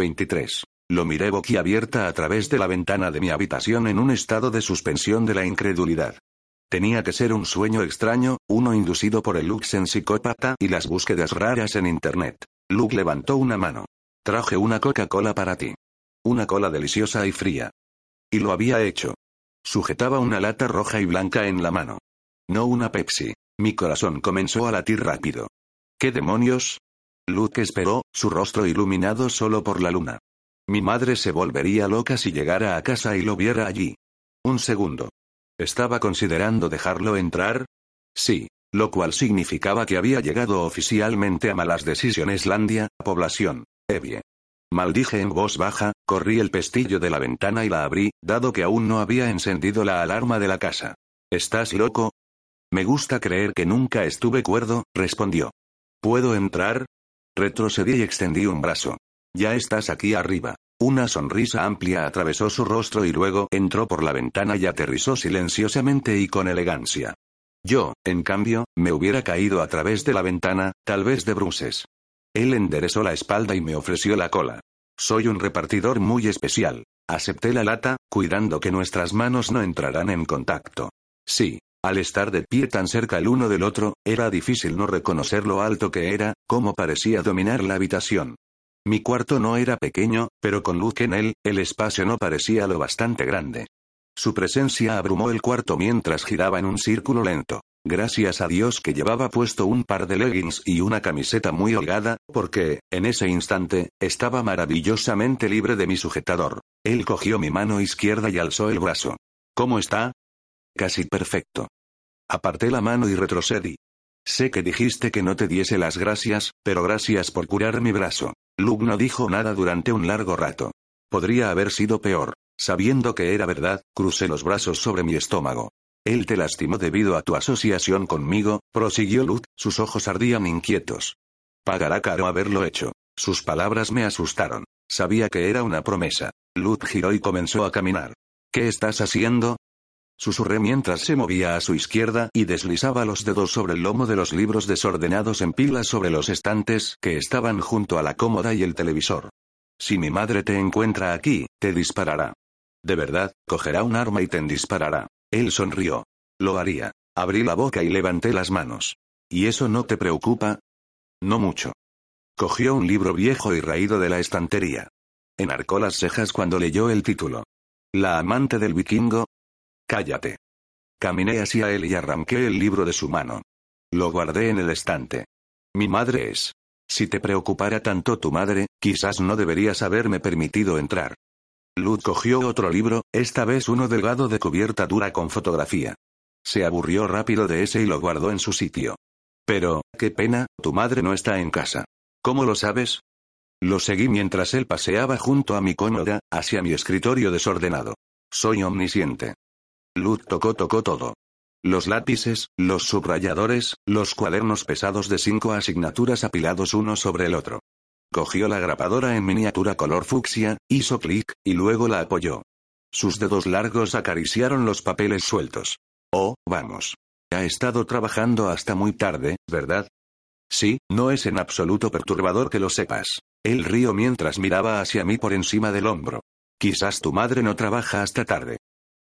23. Lo miré boquiabierta a través de la ventana de mi habitación en un estado de suspensión de la incredulidad. Tenía que ser un sueño extraño, uno inducido por el Luxen psicópata y las búsquedas raras en Internet. Luke levantó una mano. Traje una Coca-Cola para ti. Una cola deliciosa y fría. Y lo había hecho. Sujetaba una lata roja y blanca en la mano. No una Pepsi. Mi corazón comenzó a latir rápido. ¿Qué demonios? Luke esperó, su rostro iluminado solo por la luna. Mi madre se volvería loca si llegara a casa y lo viera allí. Un segundo. ¿Estaba considerando dejarlo entrar? Sí, lo cual significaba que había llegado oficialmente a Malas Decisiones Landia, población, Evie. Maldije en voz baja, corrí el pestillo de la ventana y la abrí, dado que aún no había encendido la alarma de la casa. ¿Estás loco? Me gusta creer que nunca estuve cuerdo, respondió. ¿Puedo entrar? Retrocedí y extendí un brazo. Ya estás aquí arriba. Una sonrisa amplia atravesó su rostro y luego entró por la ventana y aterrizó silenciosamente y con elegancia. Yo, en cambio, me hubiera caído a través de la ventana, tal vez de bruces. Él enderezó la espalda y me ofreció la cola. Soy un repartidor muy especial. Acepté la lata, cuidando que nuestras manos no entraran en contacto. Sí, al estar de pie tan cerca el uno del otro, era difícil no reconocer lo alto que era, cómo parecía dominar la habitación. Mi cuarto no era pequeño, pero con Luke en él, el espacio no parecía lo bastante grande. Su presencia abrumó el cuarto mientras giraba en un círculo lento. Gracias a Dios que llevaba puesto un par de leggings y una camiseta muy holgada, porque, en ese instante, estaba maravillosamente libre de mi sujetador. Él cogió mi mano izquierda y alzó el brazo. ¿Cómo está? Casi perfecto. Aparté la mano y retrocedí. Sé que dijiste que no te diese las gracias, pero gracias por curar mi brazo. Luke no dijo nada durante un largo rato. Podría haber sido peor. Sabiendo que era verdad, crucé los brazos sobre mi estómago. Él te lastimó debido a tu asociación conmigo, prosiguió Luke, sus ojos ardían inquietos. Pagará caro haberlo hecho. Sus palabras me asustaron. Sabía que era una promesa. Luke giró y comenzó a caminar. ¿Qué estás haciendo? Susurré mientras se movía a su izquierda y deslizaba los dedos sobre el lomo de los libros desordenados en pilas sobre los estantes que estaban junto a la cómoda y el televisor. Si mi madre te encuentra aquí, te disparará. De verdad, cogerá un arma y te disparará. Él sonrió. Lo haría. Abrí la boca y levanté las manos. ¿Y eso no te preocupa? No mucho. Cogió un libro viejo y raído de la estantería. Enarcó las cejas cuando leyó el título. La amante del vikingo, Cállate. Caminé hacia él y arranqué el libro de su mano. Lo guardé en el estante. Mi madre es. Si te preocupara tanto tu madre, quizás no deberías haberme permitido entrar. Luz cogió otro libro, esta vez uno delgado de cubierta dura con fotografía. Se aburrió rápido de ese y lo guardó en su sitio. Pero, qué pena, tu madre no está en casa. ¿Cómo lo sabes? Lo seguí mientras él paseaba junto a mi cómoda, hacia mi escritorio desordenado. Soy omnisciente. Luz tocó tocó todo. Los lápices, los subrayadores, los cuadernos pesados de cinco asignaturas apilados uno sobre el otro. Cogió la grapadora en miniatura color fucsia, hizo clic, y luego la apoyó. Sus dedos largos acariciaron los papeles sueltos. Oh, vamos. Ha estado trabajando hasta muy tarde, ¿verdad? Sí, no es en absoluto perturbador que lo sepas. Él río mientras miraba hacia mí por encima del hombro. Quizás tu madre no trabaja hasta tarde.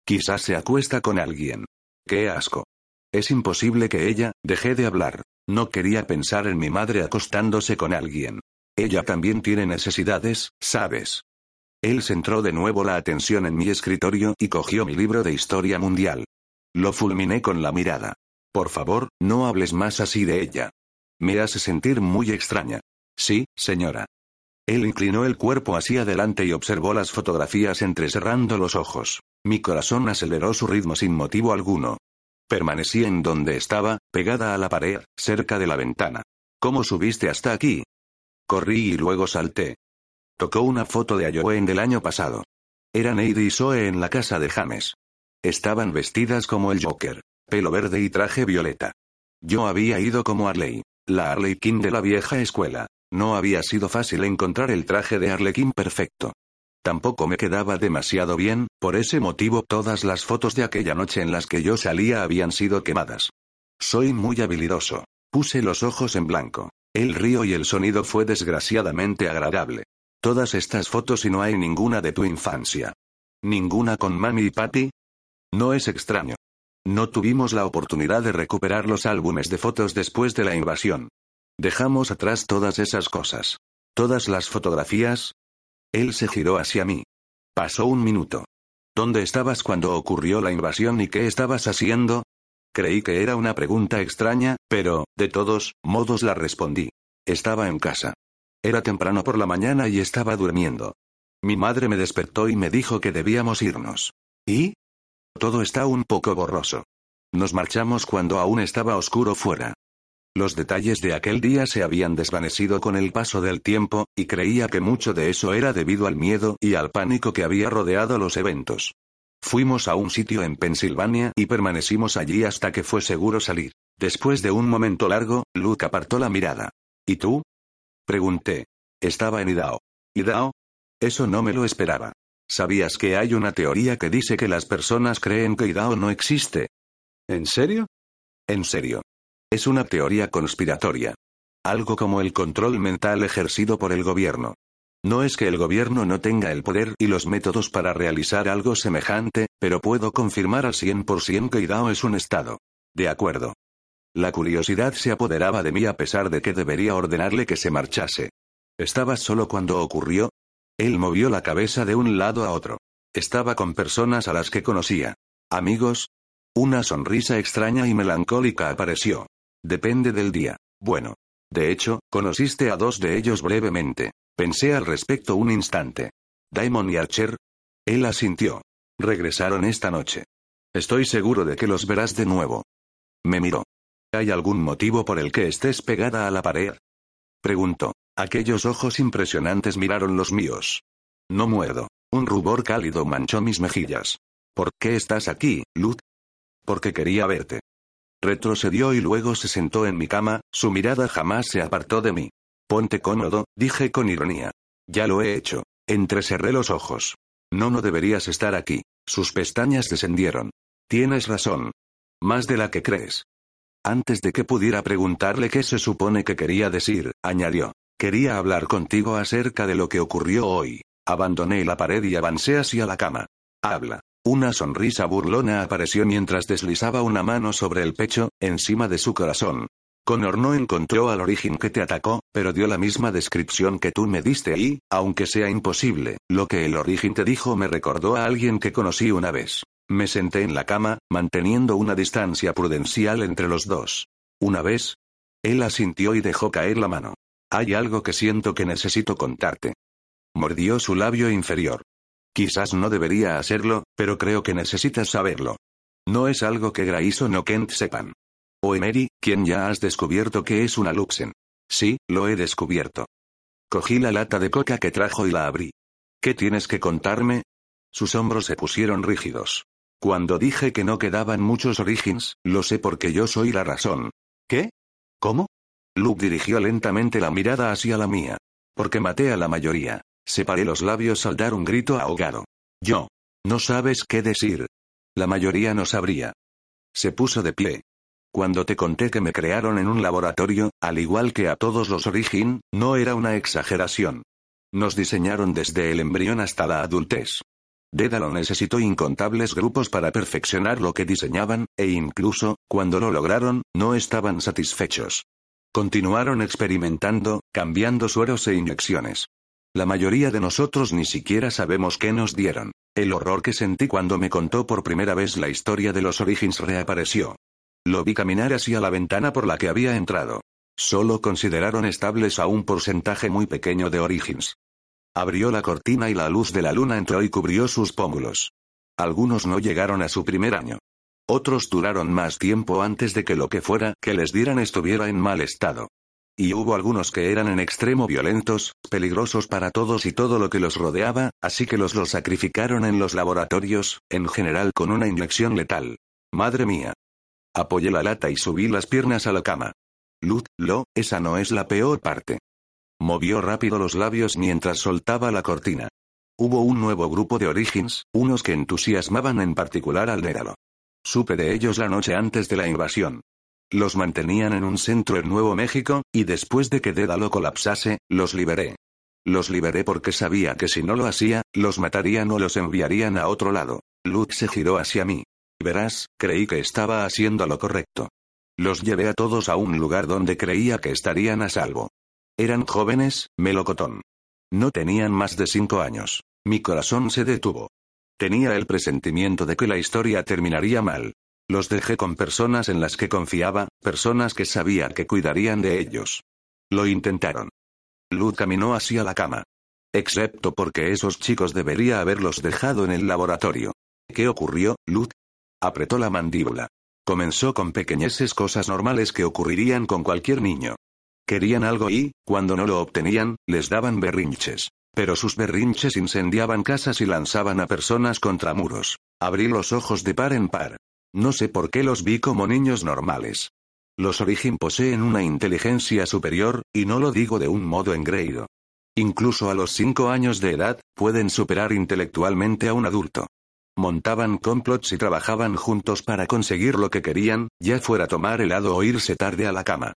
Quizás se acuesta con alguien. ¡Qué asco! Es imposible que ella, deje de hablar. No quería pensar en mi madre acostándose con alguien. Ella también tiene necesidades, ¿sabes? Él centró de nuevo la atención en mi escritorio y cogió mi libro de historia mundial. Lo fulminé con la mirada. Por favor, no hables más así de ella. Me hace sentir muy extraña. Sí, señora. Él inclinó el cuerpo hacia adelante y observó las fotografías entrecerrando los ojos. Mi corazón aceleró su ritmo sin motivo alguno. Permanecí en donde estaba, pegada a la pared, cerca de la ventana. ¿Cómo subiste hasta aquí? Corrí y luego salté. Tocó una foto de Ayowen del año pasado. Eran Neide y Zoe en la casa de James. Estaban vestidas como el Joker, pelo verde y traje violeta. Yo había ido como Arley, la Arlequín de la vieja escuela. No había sido fácil encontrar el traje de Arlequín perfecto. Tampoco me quedaba demasiado bien, por ese motivo todas las fotos de aquella noche en las que yo salía habían sido quemadas. Soy muy habilidoso. Puse los ojos en blanco. El río y el sonido fue desgraciadamente agradable. todas estas fotos y no hay ninguna de tu infancia. ¿Ninguna con mami y papi? No es extraño. No tuvimos la oportunidad de recuperar los álbumes de fotos después de la invasión. Dejamos atrás todas esas cosas. Todas las fotografías. Él se giró hacia mí. Pasó un minuto. ¿Dónde estabas cuando ocurrió la invasión y qué estabas haciendo? Creí que era una pregunta extraña, pero, de todos modos la respondí. Estaba en casa. Era temprano por la mañana y estaba durmiendo. Mi madre me despertó y me dijo que debíamos irnos. ¿Y? Todo está un poco borroso. Nos marchamos cuando aún estaba oscuro fuera. Los detalles de aquel día se habían desvanecido con el paso del tiempo, y creía que mucho de eso era debido al miedo y al pánico que había rodeado los eventos. Fuimos a un sitio en Pensilvania y permanecimos allí hasta que fue seguro salir. Después de un momento largo, Luke apartó la mirada. ¿Y tú? Pregunté. Estaba en Idaho. ¿Idaho? Eso no me lo esperaba. ¿Sabías que hay una teoría que dice que las personas creen que Idaho no existe? ¿En serio? En serio. Es una teoría conspiratoria. Algo como el control mental ejercido por el gobierno. No es que el gobierno no tenga el poder y los métodos para realizar algo semejante, pero puedo confirmar al 100% que Idaho es un estado. De acuerdo. La curiosidad se apoderaba de mí a pesar de que debería ordenarle que se marchase. ¿Estabas solo cuando ocurrió? Él movió la cabeza de un lado a otro. Estaba con personas a las que conocía. Amigos. Una sonrisa extraña y melancólica apareció. Depende del día. Bueno. De hecho, conociste a dos de ellos brevemente. Pensé al respecto un instante. Daimon y Archer. Él asintió. Regresaron esta noche. Estoy seguro de que los verás de nuevo. Me miró. ¿Hay algún motivo por el que estés pegada a la pared? Preguntó. Aquellos ojos impresionantes miraron los míos. No muerdo. Un rubor cálido manchó mis mejillas. ¿Por qué estás aquí, Luz? Porque quería verte. Retrocedió y luego se sentó en mi cama, su mirada jamás se apartó de mí. Ponte cómodo, dije con ironía. Ya lo he hecho. Entrecerré los ojos. No, no deberías estar aquí. Sus pestañas descendieron. Tienes razón. Más de la que crees. Antes de que pudiera preguntarle qué se supone que quería decir, añadió. Quería hablar contigo acerca de lo que ocurrió hoy. Abandoné la pared y avancé hacia la cama. Habla. Una sonrisa burlona apareció mientras deslizaba una mano sobre el pecho, encima de su corazón. Connor no encontró al origen que te atacó, pero dio la misma descripción que tú me diste y, aunque sea imposible, lo que el origen te dijo me recordó a alguien que conocí una vez. Me senté en la cama, manteniendo una distancia prudencial entre los dos. Una vez. Él asintió y dejó caer la mano. Hay algo que siento que necesito contarte. Mordió su labio inferior. Quizás no debería hacerlo, pero creo que necesitas saberlo. No es algo que Grace o Kent sepan. O Emery, quien ya has descubierto que es una Luxen. Sí, lo he descubierto. Cogí la lata de coca que trajo y la abrí. ¿Qué tienes que contarme? Sus hombros se pusieron rígidos. Cuando dije que no quedaban muchos Origins, lo sé porque yo soy la razón. ¿Qué? ¿Cómo? Luke dirigió lentamente la mirada hacia la mía. Porque maté a la mayoría. Separé los labios al dar un grito ahogado. Yo. No sabes qué decir. La mayoría no sabría. Se puso de pie. Cuando te conté que me crearon en un laboratorio, al igual que a todos los Origin, no era una exageración. Nos diseñaron desde el embrión hasta la adultez. Dédalo necesitó incontables grupos para perfeccionar lo que diseñaban, e incluso, cuando lo lograron, no estaban satisfechos. Continuaron experimentando, cambiando sueros e inyecciones. La mayoría de nosotros ni siquiera sabemos qué nos dieron. El horror que sentí cuando me contó por primera vez la historia de los Origins reapareció. Lo vi caminar hacia la ventana por la que había entrado. Solo consideraron estables a un porcentaje muy pequeño de Origins. Abrió la cortina y la luz de la luna entró y cubrió sus pómulos. Algunos no llegaron a su primer año. Otros duraron más tiempo antes de que lo que fuera que les dieran estuviera en mal estado. Y hubo algunos que eran en extremo violentos, peligrosos para todos y todo lo que los rodeaba, así que los los sacrificaron en los laboratorios, en general con una inyección letal. Madre mía. Apoyé la lata y subí las piernas a la cama. Luz, lo, esa no es la peor parte. Movió rápido los labios mientras soltaba la cortina. Hubo un nuevo grupo de Origins, unos que entusiasmaban en particular al Dédalo. Supe de ellos la noche antes de la invasión. Los mantenían en un centro en Nuevo México, y después de que Dédalo colapsase, los liberé. Los liberé porque sabía que si no lo hacía, los matarían o los enviarían a otro lado. Luke se giró hacia mí. Verás, creí que estaba haciendo lo correcto. Los llevé a todos a un lugar donde creía que estarían a salvo. Eran jóvenes, melocotón. No tenían más de cinco años. Mi corazón se detuvo. Tenía el presentimiento de que la historia terminaría mal. Los dejé con personas en las que confiaba, personas que sabía que cuidarían de ellos. Lo intentaron. Luz caminó hacia la cama. Excepto porque esos chicos debería haberlos dejado en el laboratorio. ¿Qué ocurrió, Luz? Apretó la mandíbula. Comenzó con pequeñeces cosas normales que ocurrirían con cualquier niño. Querían algo y, cuando no lo obtenían, les daban berrinches. Pero sus berrinches incendiaban casas y lanzaban a personas contra muros. Abrí los ojos de par en par. No sé por qué los vi como niños normales. Los Origin poseen una inteligencia superior, y no lo digo de un modo engreído. Incluso a los cinco años de edad, pueden superar intelectualmente a un adulto. Montaban complots y trabajaban juntos para conseguir lo que querían, ya fuera tomar helado o irse tarde a la cama.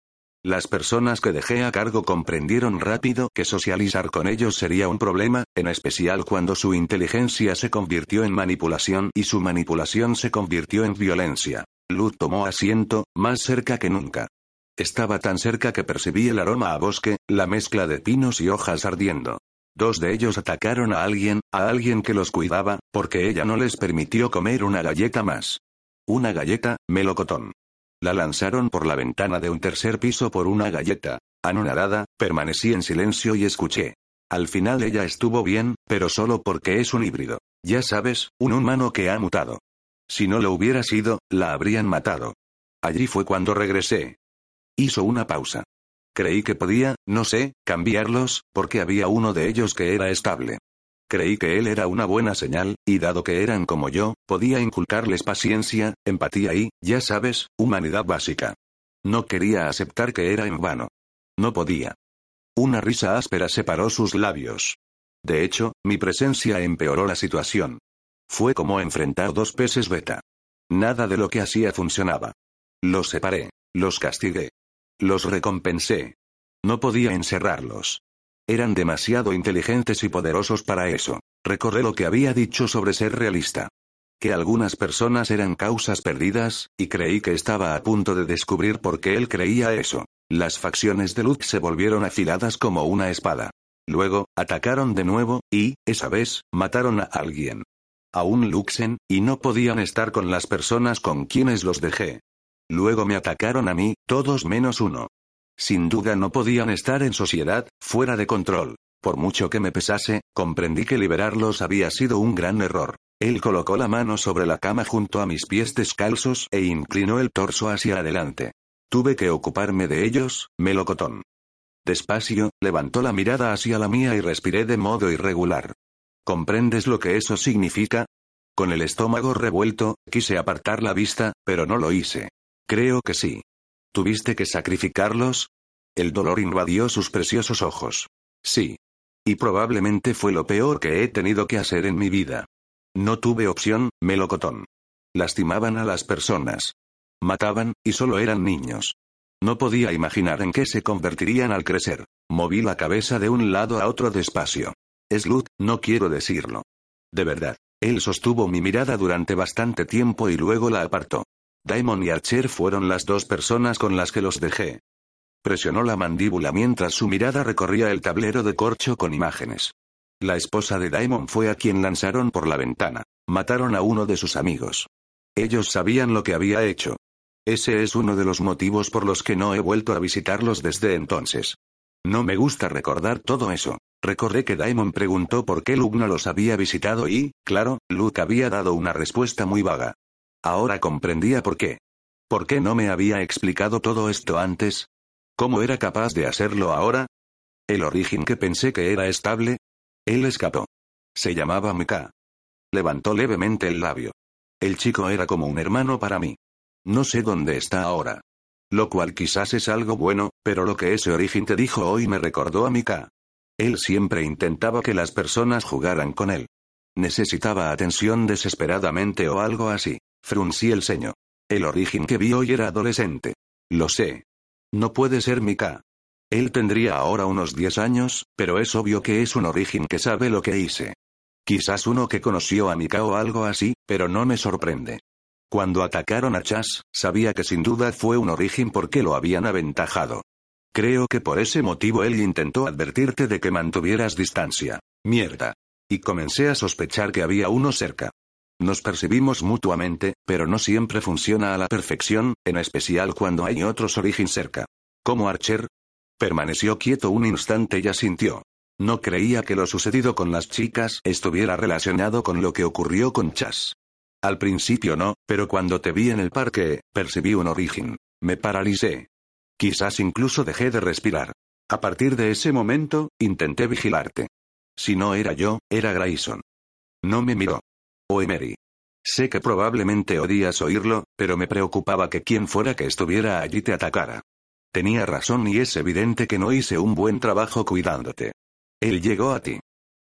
Las personas que dejé a cargo comprendieron rápido que socializar con ellos sería un problema, en especial cuando su inteligencia se convirtió en manipulación y su manipulación se convirtió en violencia. Luz tomó asiento, más cerca que nunca. Estaba tan cerca que percibí el aroma a bosque, la mezcla de pinos y hojas ardiendo. Dos de ellos atacaron a alguien, a alguien que los cuidaba, porque ella no les permitió comer una galleta más. Una galleta, melocotón. La lanzaron por la ventana de un tercer piso por una galleta. Anonadada, permanecí en silencio y escuché. Al final ella estuvo bien, pero solo porque es un híbrido. Ya sabes, un humano que ha mutado. Si no lo hubiera sido, la habrían matado. Allí fue cuando regresé. Hizo una pausa. Creí que podía, no sé, cambiarlos, porque había uno de ellos que era estable. Creí que él era una buena señal, y dado que eran como yo, podía inculcarles paciencia, empatía y, ya sabes, humanidad básica. No quería aceptar que era en vano. No podía. Una risa áspera separó sus labios. De hecho, mi presencia empeoró la situación. Fue como enfrentar dos peces beta. Nada de lo que hacía funcionaba. Los separé. Los castigué. Los recompensé. No podía encerrarlos. Eran demasiado inteligentes y poderosos para eso. Recordé lo que había dicho sobre ser realista. Que algunas personas eran causas perdidas, y creí que estaba a punto de descubrir por qué él creía eso. Las facciones de Luke se volvieron afiladas como una espada. Luego, atacaron de nuevo, y, esa vez, mataron a alguien a un Luxen, y no podían estar con las personas con quienes los dejé. Luego me atacaron a mí, todos menos uno. Sin duda no podían estar en sociedad, fuera de control. Por mucho que me pesase, comprendí que liberarlos había sido un gran error. Él colocó la mano sobre la cama junto a mis pies descalzos e inclinó el torso hacia adelante. Tuve que ocuparme de ellos, melocotón. Despacio, levantó la mirada hacia la mía y respiré de modo irregular. ¿Comprendes lo que eso significa? Con el estómago revuelto, quise apartar la vista, pero no lo hice. Creo que sí. ¿Tuviste que sacrificarlos? El dolor invadió sus preciosos ojos. Sí. Y probablemente fue lo peor que he tenido que hacer en mi vida. No tuve opción, melocotón. Lastimaban a las personas. Mataban, y solo eran niños. No podía imaginar en qué se convertirían al crecer. Moví la cabeza de un lado a otro despacio. Es Luz, no quiero decirlo. De verdad. Él sostuvo mi mirada durante bastante tiempo y luego la apartó. Daimon y Archer fueron las dos personas con las que los dejé. Presionó la mandíbula mientras su mirada recorría el tablero de corcho con imágenes. La esposa de Daimon fue a quien lanzaron por la ventana. Mataron a uno de sus amigos. Ellos sabían lo que había hecho. Ese es uno de los motivos por los que no he vuelto a visitarlos desde entonces. No me gusta recordar todo eso. Recordé que Daimon preguntó por qué Luke no los había visitado y, claro, Luke había dado una respuesta muy vaga. Ahora comprendía por qué. ¿Por qué no me había explicado todo esto antes? ¿Cómo era capaz de hacerlo ahora? ¿El origen que pensé que era estable? Él escapó. Se llamaba Mika. Levantó levemente el labio. El chico era como un hermano para mí. No sé dónde está ahora. Lo cual quizás es algo bueno, pero lo que ese origen te dijo hoy me recordó a Mika. Él siempre intentaba que las personas jugaran con él. Necesitaba atención desesperadamente o algo así. Fruncí el ceño. El origen que vi hoy era adolescente. Lo sé. No puede ser Mika. Él tendría ahora unos 10 años, pero es obvio que es un origen que sabe lo que hice. Quizás uno que conoció a Mika o algo así, pero no me sorprende. Cuando atacaron a Chas, sabía que sin duda fue un origen porque lo habían aventajado. Creo que por ese motivo él intentó advertirte de que mantuvieras distancia. Mierda. Y comencé a sospechar que había uno cerca. Nos percibimos mutuamente, pero no siempre funciona a la perfección, en especial cuando hay otros origen cerca. ¿Cómo Archer? Permaneció quieto un instante y asintió. No creía que lo sucedido con las chicas estuviera relacionado con lo que ocurrió con Chas. Al principio no, pero cuando te vi en el parque, percibí un origen. Me paralicé. Quizás incluso dejé de respirar. A partir de ese momento, intenté vigilarte. Si no era yo, era Grayson. No me miró. Emery. Sé que probablemente odias oírlo, pero me preocupaba que quien fuera que estuviera allí te atacara. Tenía razón y es evidente que no hice un buen trabajo cuidándote. Él llegó a ti.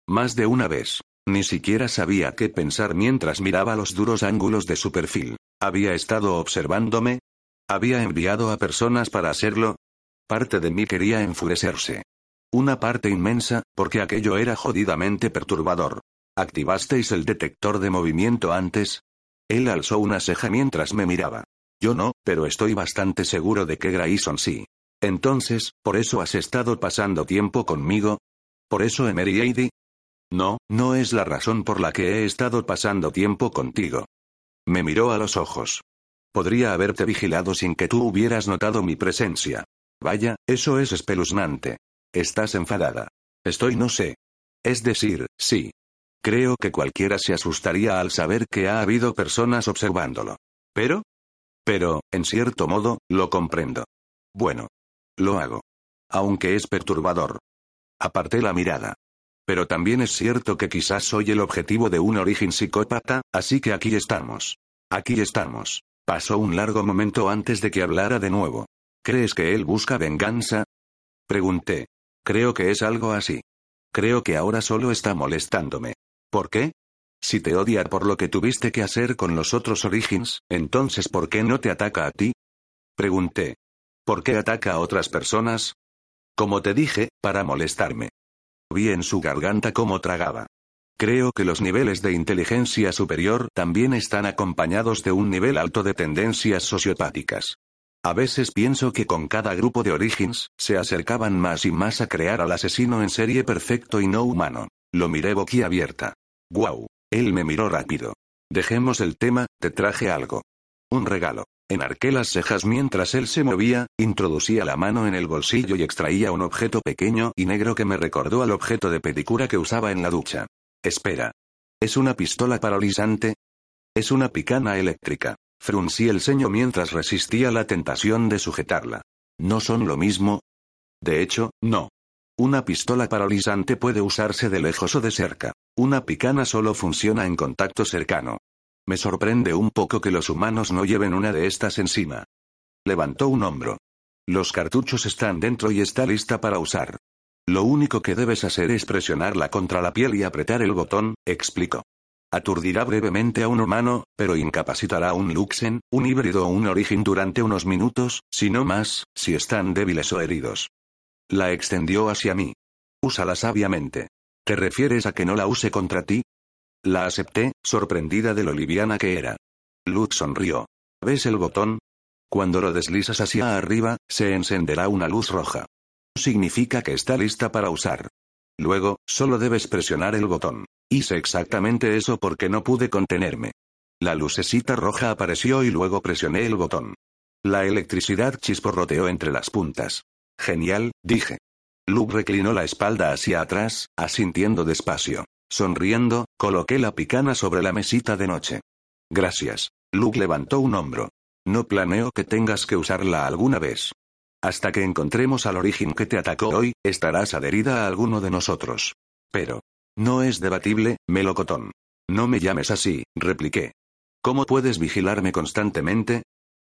Más de una vez. Ni siquiera sabía qué pensar mientras miraba los duros ángulos de su perfil. ¿Había estado observándome? ¿Había enviado a personas para hacerlo? Parte de mí quería enfurecerse. Una parte inmensa, porque aquello era jodidamente perturbador. ¿Activasteis el detector de movimiento antes? Él alzó una ceja mientras me miraba. Yo no, pero estoy bastante seguro de que Grayson sí. Entonces, ¿por eso has estado pasando tiempo conmigo? ¿Por eso Emery Eidy? No, no es la razón por la que he estado pasando tiempo contigo. Me miró a los ojos. Podría haberte vigilado sin que tú hubieras notado mi presencia. Vaya, eso es espeluznante. Estás enfadada. Estoy no sé. Es decir, sí. Creo que cualquiera se asustaría al saber que ha habido personas observándolo. Pero? Pero, en cierto modo, lo comprendo. Bueno. Lo hago. Aunque es perturbador. Aparté la mirada. Pero también es cierto que quizás soy el objetivo de un origen psicópata, así que aquí estamos. Aquí estamos. Pasó un largo momento antes de que hablara de nuevo. ¿Crees que él busca venganza? Pregunté. Creo que es algo así. Creo que ahora solo está molestándome. ¿Por qué? Si te odia por lo que tuviste que hacer con los otros Origins, entonces ¿por qué no te ataca a ti? Pregunté. ¿Por qué ataca a otras personas? Como te dije, para molestarme. Vi en su garganta cómo tragaba. Creo que los niveles de inteligencia superior también están acompañados de un nivel alto de tendencias sociopáticas. A veces pienso que con cada grupo de Origins, se acercaban más y más a crear al asesino en serie perfecto y no humano. Lo miré boquiabierta. Guau. Él me miró rápido. Dejemos el tema, te traje algo. Un regalo. Enarqué las cejas mientras él se movía, introducía la mano en el bolsillo y extraía un objeto pequeño y negro que me recordó al objeto de pedicura que usaba en la ducha. Espera. ¿Es una pistola paralizante? Es una picana eléctrica. Fruncí el ceño mientras resistía la tentación de sujetarla. ¿No son lo mismo? De hecho, no. Una pistola paralizante puede usarse de lejos o de cerca. Una picana solo funciona en contacto cercano. Me sorprende un poco que los humanos no lleven una de estas encima. Levantó un hombro. Los cartuchos están dentro y está lista para usar. Lo único que debes hacer es presionarla contra la piel y apretar el botón, explicó. Aturdirá brevemente a un humano, pero incapacitará a un Luxen, un híbrido o un origen durante unos minutos, si no más, si están débiles o heridos. La extendió hacia mí. Úsala sabiamente. ¿Te refieres a que no la use contra ti? La acepté, sorprendida de lo liviana que era. Luz sonrió. ¿Ves el botón? Cuando lo deslizas hacia arriba, se encenderá una luz roja. Significa que está lista para usar. Luego, solo debes presionar el botón. Hice exactamente eso porque no pude contenerme. La lucecita roja apareció y luego presioné el botón. La electricidad chisporroteó entre las puntas. Genial, dije. Luke reclinó la espalda hacia atrás, asintiendo despacio. Sonriendo, coloqué la picana sobre la mesita de noche. Gracias. Luke levantó un hombro. No planeo que tengas que usarla alguna vez. Hasta que encontremos al origen que te atacó hoy, estarás adherida a alguno de nosotros. Pero. No es debatible, melocotón. No me llames así, repliqué. ¿Cómo puedes vigilarme constantemente?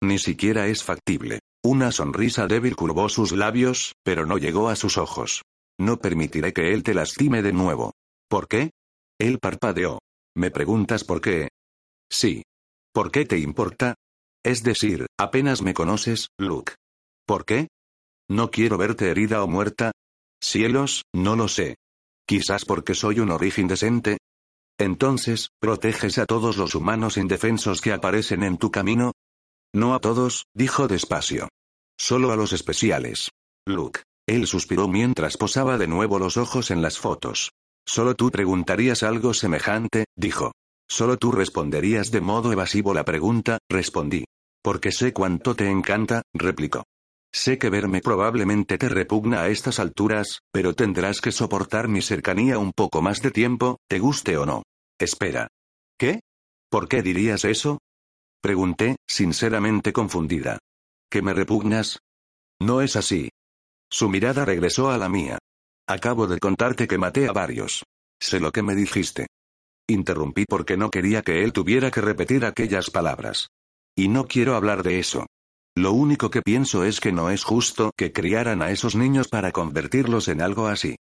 Ni siquiera es factible. Una sonrisa débil curvó sus labios, pero no llegó a sus ojos. No permitiré que él te lastime de nuevo. ¿Por qué? Él parpadeó. ¿Me preguntas por qué? Sí. ¿Por qué te importa? Es decir, apenas me conoces, Luke. ¿Por qué? No quiero verte herida o muerta. Cielos, no lo sé. Quizás porque soy un origen decente. Entonces, ¿proteges a todos los humanos indefensos que aparecen en tu camino? No a todos, dijo despacio. Solo a los especiales. Luke. Él suspiró mientras posaba de nuevo los ojos en las fotos. Solo tú preguntarías algo semejante, dijo. Solo tú responderías de modo evasivo la pregunta, respondí. Porque sé cuánto te encanta, replicó. Sé que verme probablemente te repugna a estas alturas, pero tendrás que soportar mi cercanía un poco más de tiempo, te guste o no. Espera. ¿Qué? ¿Por qué dirías eso? Pregunté, sinceramente confundida. ¿Que me repugnas? No es así. Su mirada regresó a la mía. Acabo de contarte que maté a varios. Sé lo que me dijiste. Interrumpí porque no quería que él tuviera que repetir aquellas palabras. Y no quiero hablar de eso. Lo único que pienso es que no es justo que criaran a esos niños para convertirlos en algo así.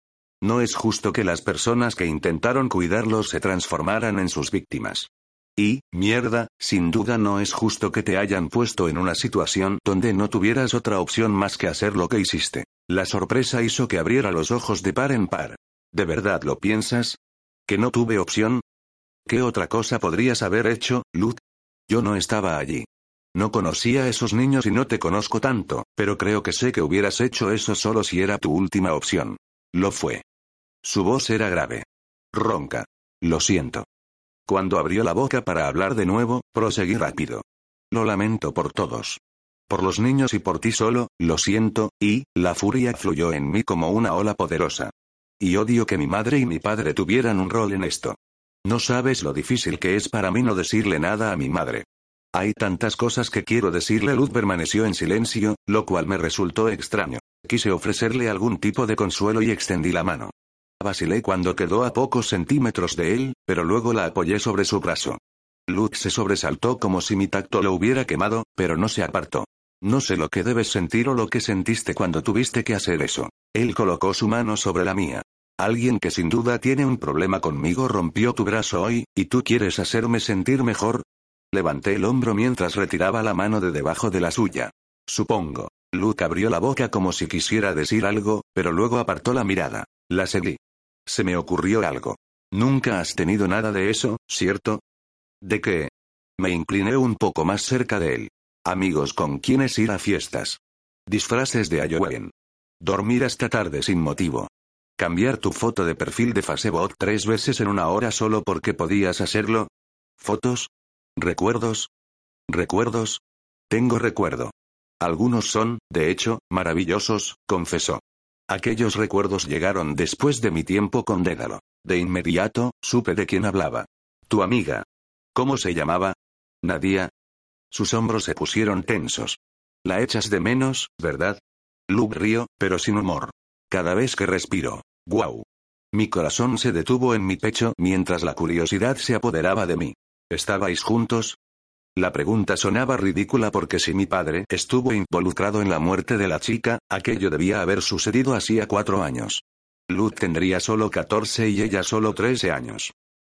No es justo que las personas que intentaron cuidarlos se transformaran en sus víctimas. Y, mierda, sin duda no es justo que te hayan puesto en una situación donde no tuvieras otra opción más que hacer lo que hiciste. La sorpresa hizo que abriera los ojos de par en par. ¿De verdad lo piensas? ¿Que no tuve opción? ¿Qué otra cosa podrías haber hecho, Lut? Yo no estaba allí. No conocía a esos niños y no te conozco tanto, pero creo que sé que hubieras hecho eso solo si era tu última opción. Lo fue. Su voz era grave. Ronca. Lo siento. Cuando abrió la boca para hablar de nuevo, proseguí rápido. Lo lamento por todos. Por los niños y por ti solo, lo siento, y, la furia fluyó en mí como una ola poderosa. Y odio que mi madre y mi padre tuvieran un rol en esto. No sabes lo difícil que es para mí no decirle nada a mi madre. Hay tantas cosas que quiero decirle. Luz permaneció en silencio, lo cual me resultó extraño. Quise ofrecerle algún tipo de consuelo y extendí la mano. Vacilé cuando quedó a pocos centímetros de él, pero luego la apoyé sobre su brazo. Luz se sobresaltó como si mi tacto lo hubiera quemado, pero no se apartó. No sé lo que debes sentir o lo que sentiste cuando tuviste que hacer eso. Él colocó su mano sobre la mía. Alguien que sin duda tiene un problema conmigo rompió tu brazo hoy, ¿y tú quieres hacerme sentir mejor? Levanté el hombro mientras retiraba la mano de debajo de la suya. Supongo. Luke abrió la boca como si quisiera decir algo, pero luego apartó la mirada. La seguí. Se me ocurrió algo. Nunca has tenido nada de eso, ¿cierto? ¿De qué? Me incliné un poco más cerca de él. Amigos con quienes ir a fiestas. Disfraces de Halloween. Dormir hasta tarde sin motivo. Cambiar tu foto de perfil de Facebook tres veces en una hora solo porque podías hacerlo. ¿Fotos? ¿Recuerdos? ¿Recuerdos? Tengo recuerdo. Algunos son, de hecho, maravillosos, confesó. Aquellos recuerdos llegaron después de mi tiempo con Dédalo. De inmediato, supe de quién hablaba. Tu amiga. ¿Cómo se llamaba? Nadia. Sus hombros se pusieron tensos. La echas de menos, ¿verdad? Luke río, pero sin humor. Cada vez que respiro. ¡Guau! Mi corazón se detuvo en mi pecho mientras la curiosidad se apoderaba de mí. ¿Estabais juntos? La pregunta sonaba ridícula porque si mi padre estuvo involucrado en la muerte de la chica, aquello debía haber sucedido hacía cuatro años. Luz tendría solo 14 y ella solo 13 años.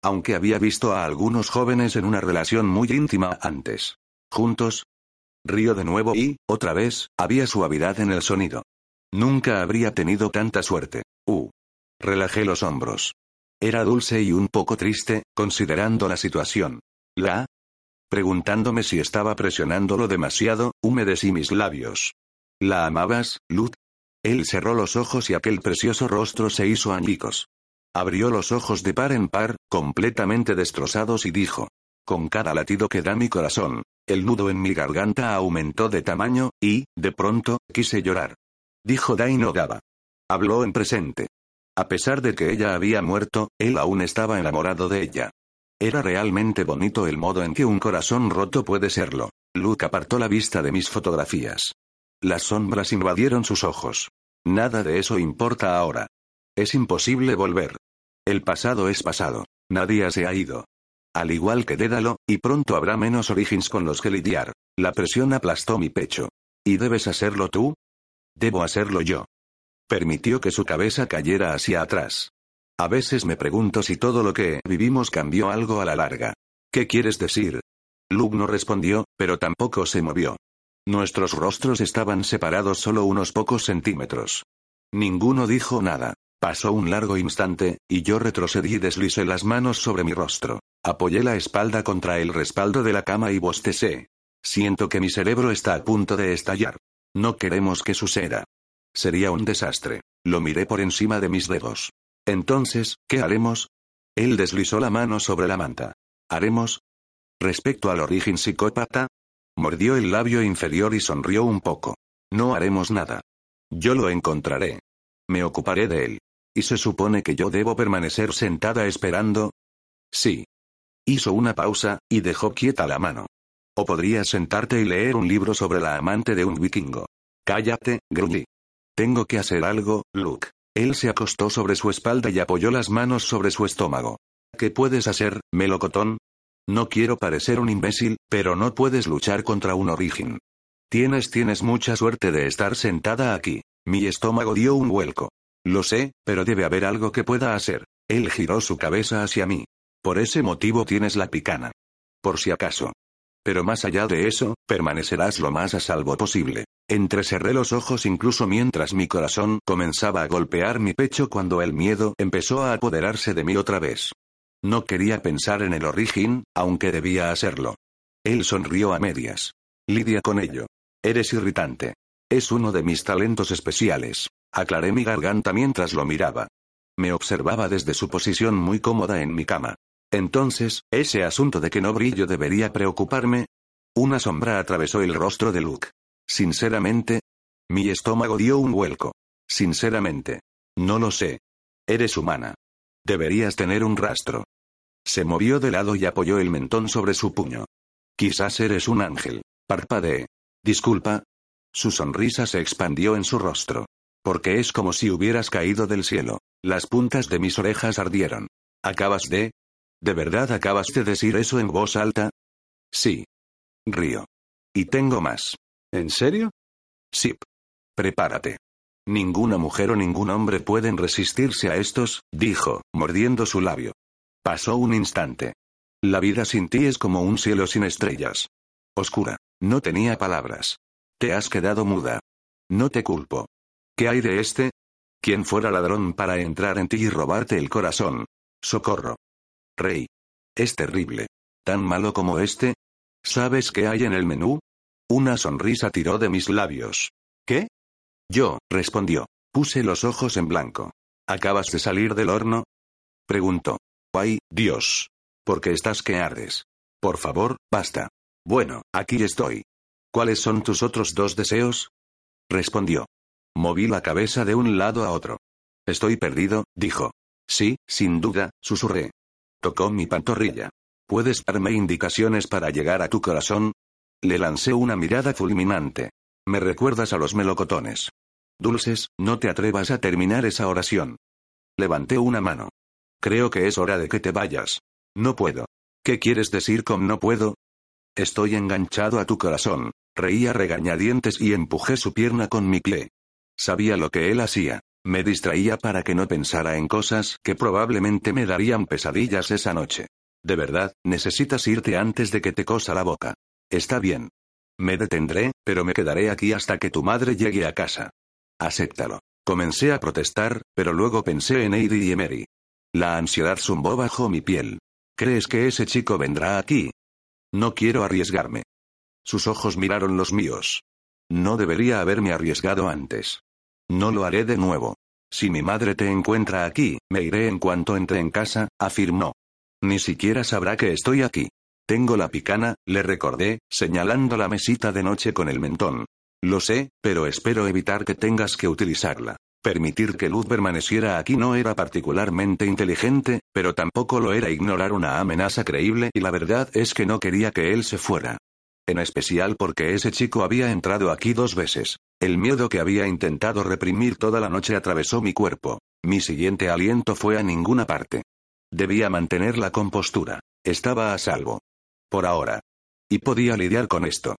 Aunque había visto a algunos jóvenes en una relación muy íntima antes. ¿Juntos? Río de nuevo y, otra vez, había suavidad en el sonido. Nunca habría tenido tanta suerte. Uh. Relajé los hombros. Era dulce y un poco triste, considerando la situación. ¿La? Preguntándome si estaba presionándolo demasiado, humedecí mis labios. ¿La amabas, Lud? Él cerró los ojos y aquel precioso rostro se hizo añicos. Abrió los ojos de par en par, completamente destrozados y dijo. Con cada latido que da mi corazón, el nudo en mi garganta aumentó de tamaño, y, de pronto, quise llorar. Dijo Daino Gaba. Habló en presente. A pesar de que ella había muerto, él aún estaba enamorado de ella. Era realmente bonito el modo en que un corazón roto puede serlo. Luke apartó la vista de mis fotografías. Las sombras invadieron sus ojos. Nada de eso importa ahora. Es imposible volver. El pasado es pasado. Nadie se ha ido. Al igual que Dédalo, y pronto habrá menos Origins con los que lidiar. La presión aplastó mi pecho. ¿Y debes hacerlo tú? Debo hacerlo yo. Permitió que su cabeza cayera hacia atrás. A veces me pregunto si todo lo que vivimos cambió algo a la larga. ¿Qué quieres decir? Luke no respondió, pero tampoco se movió. Nuestros rostros estaban separados solo unos pocos centímetros. Ninguno dijo nada. Pasó un largo instante, y yo retrocedí y deslicé las manos sobre mi rostro. Apoyé la espalda contra el respaldo de la cama y bostecé. Siento que mi cerebro está a punto de estallar. No queremos que suceda. Sería un desastre. Lo miré por encima de mis dedos. Entonces, ¿qué haremos? Él deslizó la mano sobre la manta. ¿Haremos? Respecto al origen psicópata, mordió el labio inferior y sonrió un poco. No haremos nada. Yo lo encontraré. Me ocuparé de él. ¿Y se supone que yo debo permanecer sentada esperando? Sí. Hizo una pausa, y dejó quieta la mano. O podrías sentarte y leer un libro sobre la amante de un vikingo. Cállate, gruñí. Tengo que hacer algo, Luke. Él se acostó sobre su espalda y apoyó las manos sobre su estómago. ¿Qué puedes hacer, melocotón? No quiero parecer un imbécil, pero no puedes luchar contra un origen. Tienes, tienes mucha suerte de estar sentada aquí. Mi estómago dio un vuelco. Lo sé, pero debe haber algo que pueda hacer. Él giró su cabeza hacia mí. Por ese motivo tienes la picana. Por si acaso. Pero más allá de eso, permanecerás lo más a salvo posible. Entrecerré los ojos incluso mientras mi corazón comenzaba a golpear mi pecho cuando el miedo empezó a apoderarse de mí otra vez. No quería pensar en el origen, aunque debía hacerlo. Él sonrió a medias. Lidia con ello. Eres irritante. Es uno de mis talentos especiales. Aclaré mi garganta mientras lo miraba. Me observaba desde su posición muy cómoda en mi cama. Entonces, ese asunto de que no brillo debería preocuparme. Una sombra atravesó el rostro de Luke. Sinceramente, mi estómago dio un vuelco. Sinceramente. No lo sé. Eres humana. Deberías tener un rastro. Se movió de lado y apoyó el mentón sobre su puño. Quizás eres un ángel. Parpadeé. Disculpa. Su sonrisa se expandió en su rostro. Porque es como si hubieras caído del cielo. Las puntas de mis orejas ardieron. ¿Acabas de? ¿De verdad acabas de decir eso en voz alta? Sí. Río. Y tengo más. ¿En serio? Sí. Prepárate. Ninguna mujer o ningún hombre pueden resistirse a estos, dijo, mordiendo su labio. Pasó un instante. La vida sin ti es como un cielo sin estrellas. Oscura. No tenía palabras. Te has quedado muda. No te culpo. ¿Qué hay de este? ¿Quién fuera ladrón para entrar en ti y robarte el corazón? Socorro. Rey. Es terrible. ¿Tan malo como este? ¿Sabes qué hay en el menú? Una sonrisa tiró de mis labios. ¿Qué? Yo, respondió. Puse los ojos en blanco. ¿Acabas de salir del horno? Preguntó. ¡Ay, Dios! ¿Por qué estás que ardes? Por favor, basta. Bueno, aquí estoy. ¿Cuáles son tus otros dos deseos? Respondió. Moví la cabeza de un lado a otro. Estoy perdido, dijo. Sí, sin duda, susurré. Tocó mi pantorrilla. ¿Puedes darme indicaciones para llegar a tu corazón? Le lancé una mirada fulminante. Me recuerdas a los melocotones. Dulces, no te atrevas a terminar esa oración. Levanté una mano. Creo que es hora de que te vayas. No puedo. ¿Qué quieres decir con no puedo? Estoy enganchado a tu corazón. Reía regañadientes y empujé su pierna con mi pie. Sabía lo que él hacía. Me distraía para que no pensara en cosas que probablemente me darían pesadillas esa noche. De verdad, necesitas irte antes de que te cosa la boca. Está bien. Me detendré, pero me quedaré aquí hasta que tu madre llegue a casa. Acéptalo. Comencé a protestar, pero luego pensé en Heidi y Emery. La ansiedad zumbó bajo mi piel. ¿Crees que ese chico vendrá aquí? No quiero arriesgarme. Sus ojos miraron los míos. No debería haberme arriesgado antes. No lo haré de nuevo. Si mi madre te encuentra aquí, me iré en cuanto entre en casa, afirmó. Ni siquiera sabrá que estoy aquí. Tengo la picana, le recordé, señalando la mesita de noche con el mentón. Lo sé, pero espero evitar que tengas que utilizarla. Permitir que Luz permaneciera aquí no era particularmente inteligente, pero tampoco lo era ignorar una amenaza creíble y la verdad es que no quería que él se fuera. En especial porque ese chico había entrado aquí dos veces. El miedo que había intentado reprimir toda la noche atravesó mi cuerpo. Mi siguiente aliento fue a ninguna parte. Debía mantener la compostura. Estaba a salvo. Por ahora. Y podía lidiar con esto.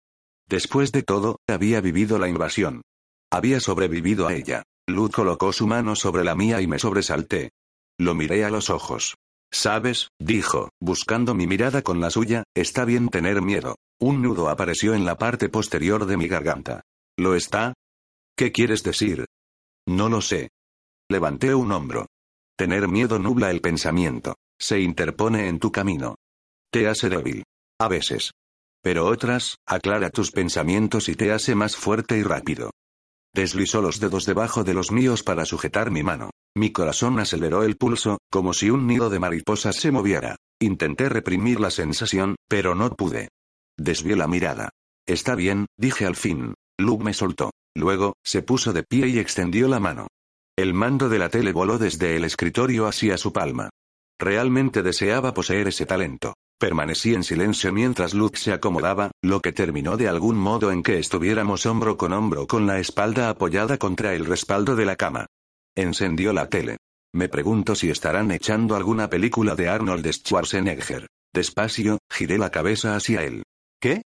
Después de todo, había vivido la invasión. Había sobrevivido a ella. Luz colocó su mano sobre la mía y me sobresalté. Lo miré a los ojos. Sabes, dijo, buscando mi mirada con la suya, está bien tener miedo. Un nudo apareció en la parte posterior de mi garganta. ¿Lo está? ¿Qué quieres decir? No lo sé. Levanté un hombro. Tener miedo nubla el pensamiento. Se interpone en tu camino. Te hace débil. A veces. Pero otras, aclara tus pensamientos y te hace más fuerte y rápido. Deslizó los dedos debajo de los míos para sujetar mi mano. Mi corazón aceleró el pulso, como si un nido de mariposas se moviera. Intenté reprimir la sensación, pero no pude. Desvié la mirada. Está bien, dije al fin. Luke me soltó. Luego, se puso de pie y extendió la mano. El mando de la tele voló desde el escritorio hacia su palma. Realmente deseaba poseer ese talento. Permanecí en silencio mientras Luke se acomodaba, lo que terminó de algún modo en que estuviéramos hombro con hombro con la espalda apoyada contra el respaldo de la cama. Encendió la tele. Me pregunto si estarán echando alguna película de Arnold Schwarzenegger. Despacio, giré la cabeza hacia él. ¿Qué?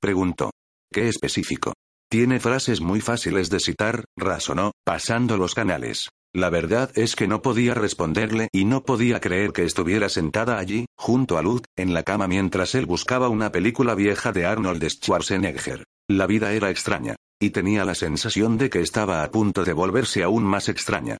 Preguntó. ¿Qué específico? Tiene frases muy fáciles de citar, razonó, pasando los canales. La verdad es que no podía responderle y no podía creer que estuviera sentada allí, junto a Luke, en la cama mientras él buscaba una película vieja de Arnold Schwarzenegger. La vida era extraña. Y tenía la sensación de que estaba a punto de volverse aún más extraña.